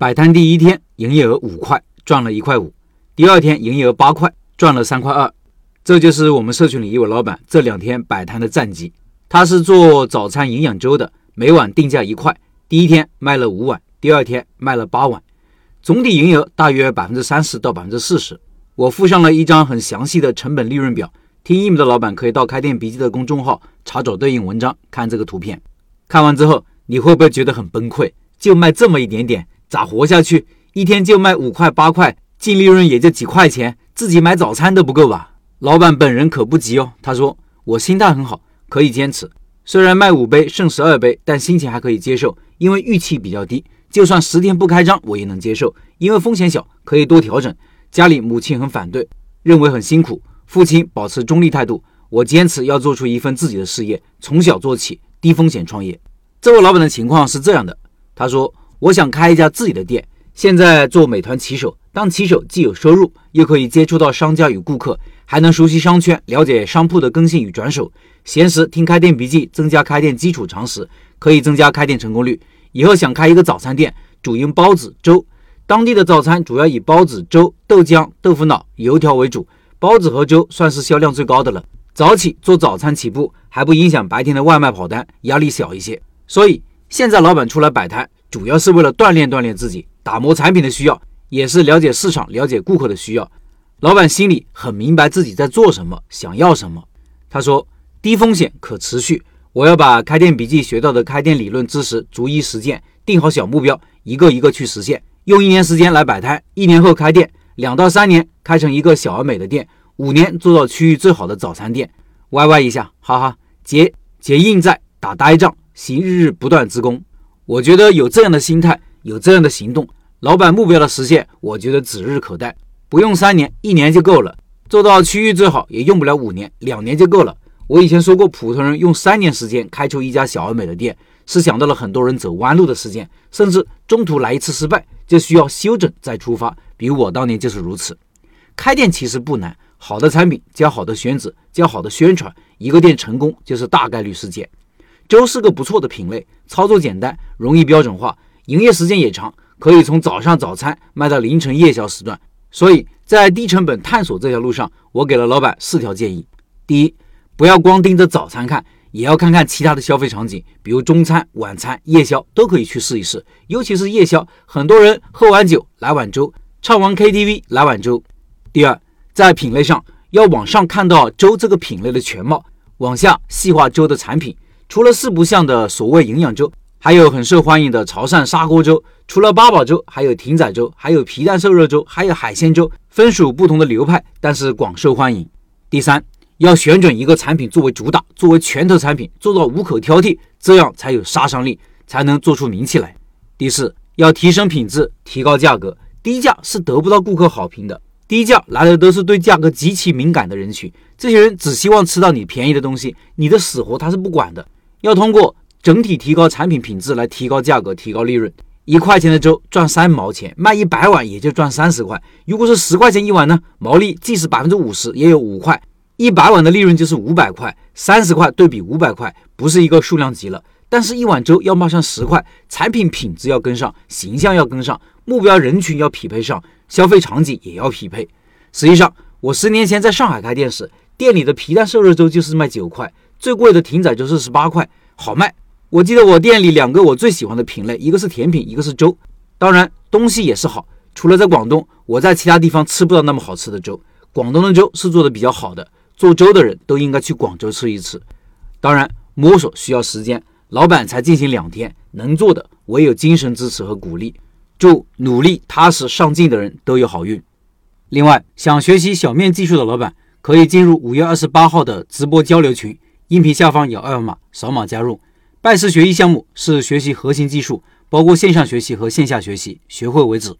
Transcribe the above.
摆摊第一天营业额五块，赚了一块五；第二天营业额八块，赚了三块二。这就是我们社群里一位老板这两天摆摊的战绩。他是做早餐营养粥的，每碗定价一块，第一天卖了五碗，第二天卖了八碗，总体营业额大约百分之三十到百分之四十。我附上了一张很详细的成本利润表，听一米的老板可以到开店笔记的公众号查找对应文章，看这个图片。看完之后，你会不会觉得很崩溃？就卖这么一点点，咋活下去？一天就卖五块八块，净利润也就几块钱，自己买早餐都不够吧？老板本人可不急哦，他说我心态很好，可以坚持。虽然卖五杯剩十二杯，但心情还可以接受，因为预期比较低。就算十天不开张，我也能接受，因为风险小，可以多调整。家里母亲很反对，认为很辛苦。父亲保持中立态度，我坚持要做出一份自己的事业，从小做起，低风险创业。这位老板的情况是这样的，他说我想开一家自己的店，现在做美团骑手，当骑手既有收入，又可以接触到商家与顾客。还能熟悉商圈，了解商铺的更新与转手，闲时听开店笔记，增加开店基础常识，可以增加开店成功率。以后想开一个早餐店，主营包子、粥，当地的早餐主要以包子、粥、豆浆、豆腐脑、油条为主，包子和粥算是销量最高的了。早起做早餐起步，还不影响白天的外卖跑单，压力小一些。所以现在老板出来摆摊，主要是为了锻炼锻炼自己，打磨产品的需要，也是了解市场、了解顾客的需要。老板心里很明白自己在做什么，想要什么。他说：“低风险可持续，我要把开店笔记学到的开店理论知识逐一实践，定好小目标，一个一个去实现。用一年时间来摆摊，一年后开店，两到三年开成一个小而美的店，五年做到区域最好的早餐店。歪歪一下，哈哈，结结硬债，打呆仗，行日日不断之功。我觉得有这样的心态，有这样的行动，老板目标的实现，我觉得指日可待。”不用三年，一年就够了。做到区域最好也用不了五年，两年就够了。我以前说过，普通人用三年时间开出一家小而美的店，是想到了很多人走弯路的时间，甚至中途来一次失败就需要修整再出发。比如我当年就是如此。开店其实不难，好的产品加好的选址加好的宣传，一个店成功就是大概率事件。粥是个不错的品类，操作简单，容易标准化，营业时间也长，可以从早上早餐卖到凌晨夜宵时段。所以在低成本探索这条路上，我给了老板四条建议：第一，不要光盯着早餐看，也要看看其他的消费场景，比如中餐、晚餐、夜宵都可以去试一试。尤其是夜宵，很多人喝完酒来碗粥，唱完 KTV 来碗粥。第二，在品类上要往上看到粥这个品类的全貌，往下细化粥的产品，除了四不像的所谓营养粥。还有很受欢迎的潮汕砂锅粥，除了八宝粥，还有艇仔粥，还有皮蛋瘦肉粥，还有海鲜粥，分属不同的流派，但是广受欢迎。第三，要选准一个产品作为主打，作为拳头产品，做到无可挑剔，这样才有杀伤力，才能做出名气来。第四，要提升品质，提高价格，低价是得不到顾客好评的，低价来的都是对价格极其敏感的人群，这些人只希望吃到你便宜的东西，你的死活他是不管的。要通过。整体提高产品品质来提高价格，提高利润。一块钱的粥赚三毛钱，卖一百碗也就赚三十块。如果是十块钱一碗呢？毛利即使百分之五十也有五块，一百碗的利润就是五百块。三十块对比五百块，不是一个数量级了。但是，一碗粥要卖上十块，产品品质要跟上，形象要跟上，目标人群要匹配上，消费场景也要匹配。实际上，我十年前在上海开店时，店里的皮蛋瘦肉粥就是卖九块，最贵的艇仔粥是十八块，好卖。我记得我店里两个我最喜欢的品类，一个是甜品，一个是粥。当然东西也是好。除了在广东，我在其他地方吃不到那么好吃的粥。广东的粥是做的比较好的，做粥的人都应该去广州吃一次。当然摸索需要时间，老板才进行两天，能做的唯有精神支持和鼓励。祝努力踏实上进的人都有好运。另外，想学习小面技术的老板可以进入五月二十八号的直播交流群，音频下方有二维码，扫码加入。拜师学艺项目是学习核心技术，包括线上学习和线下学习，学会为止。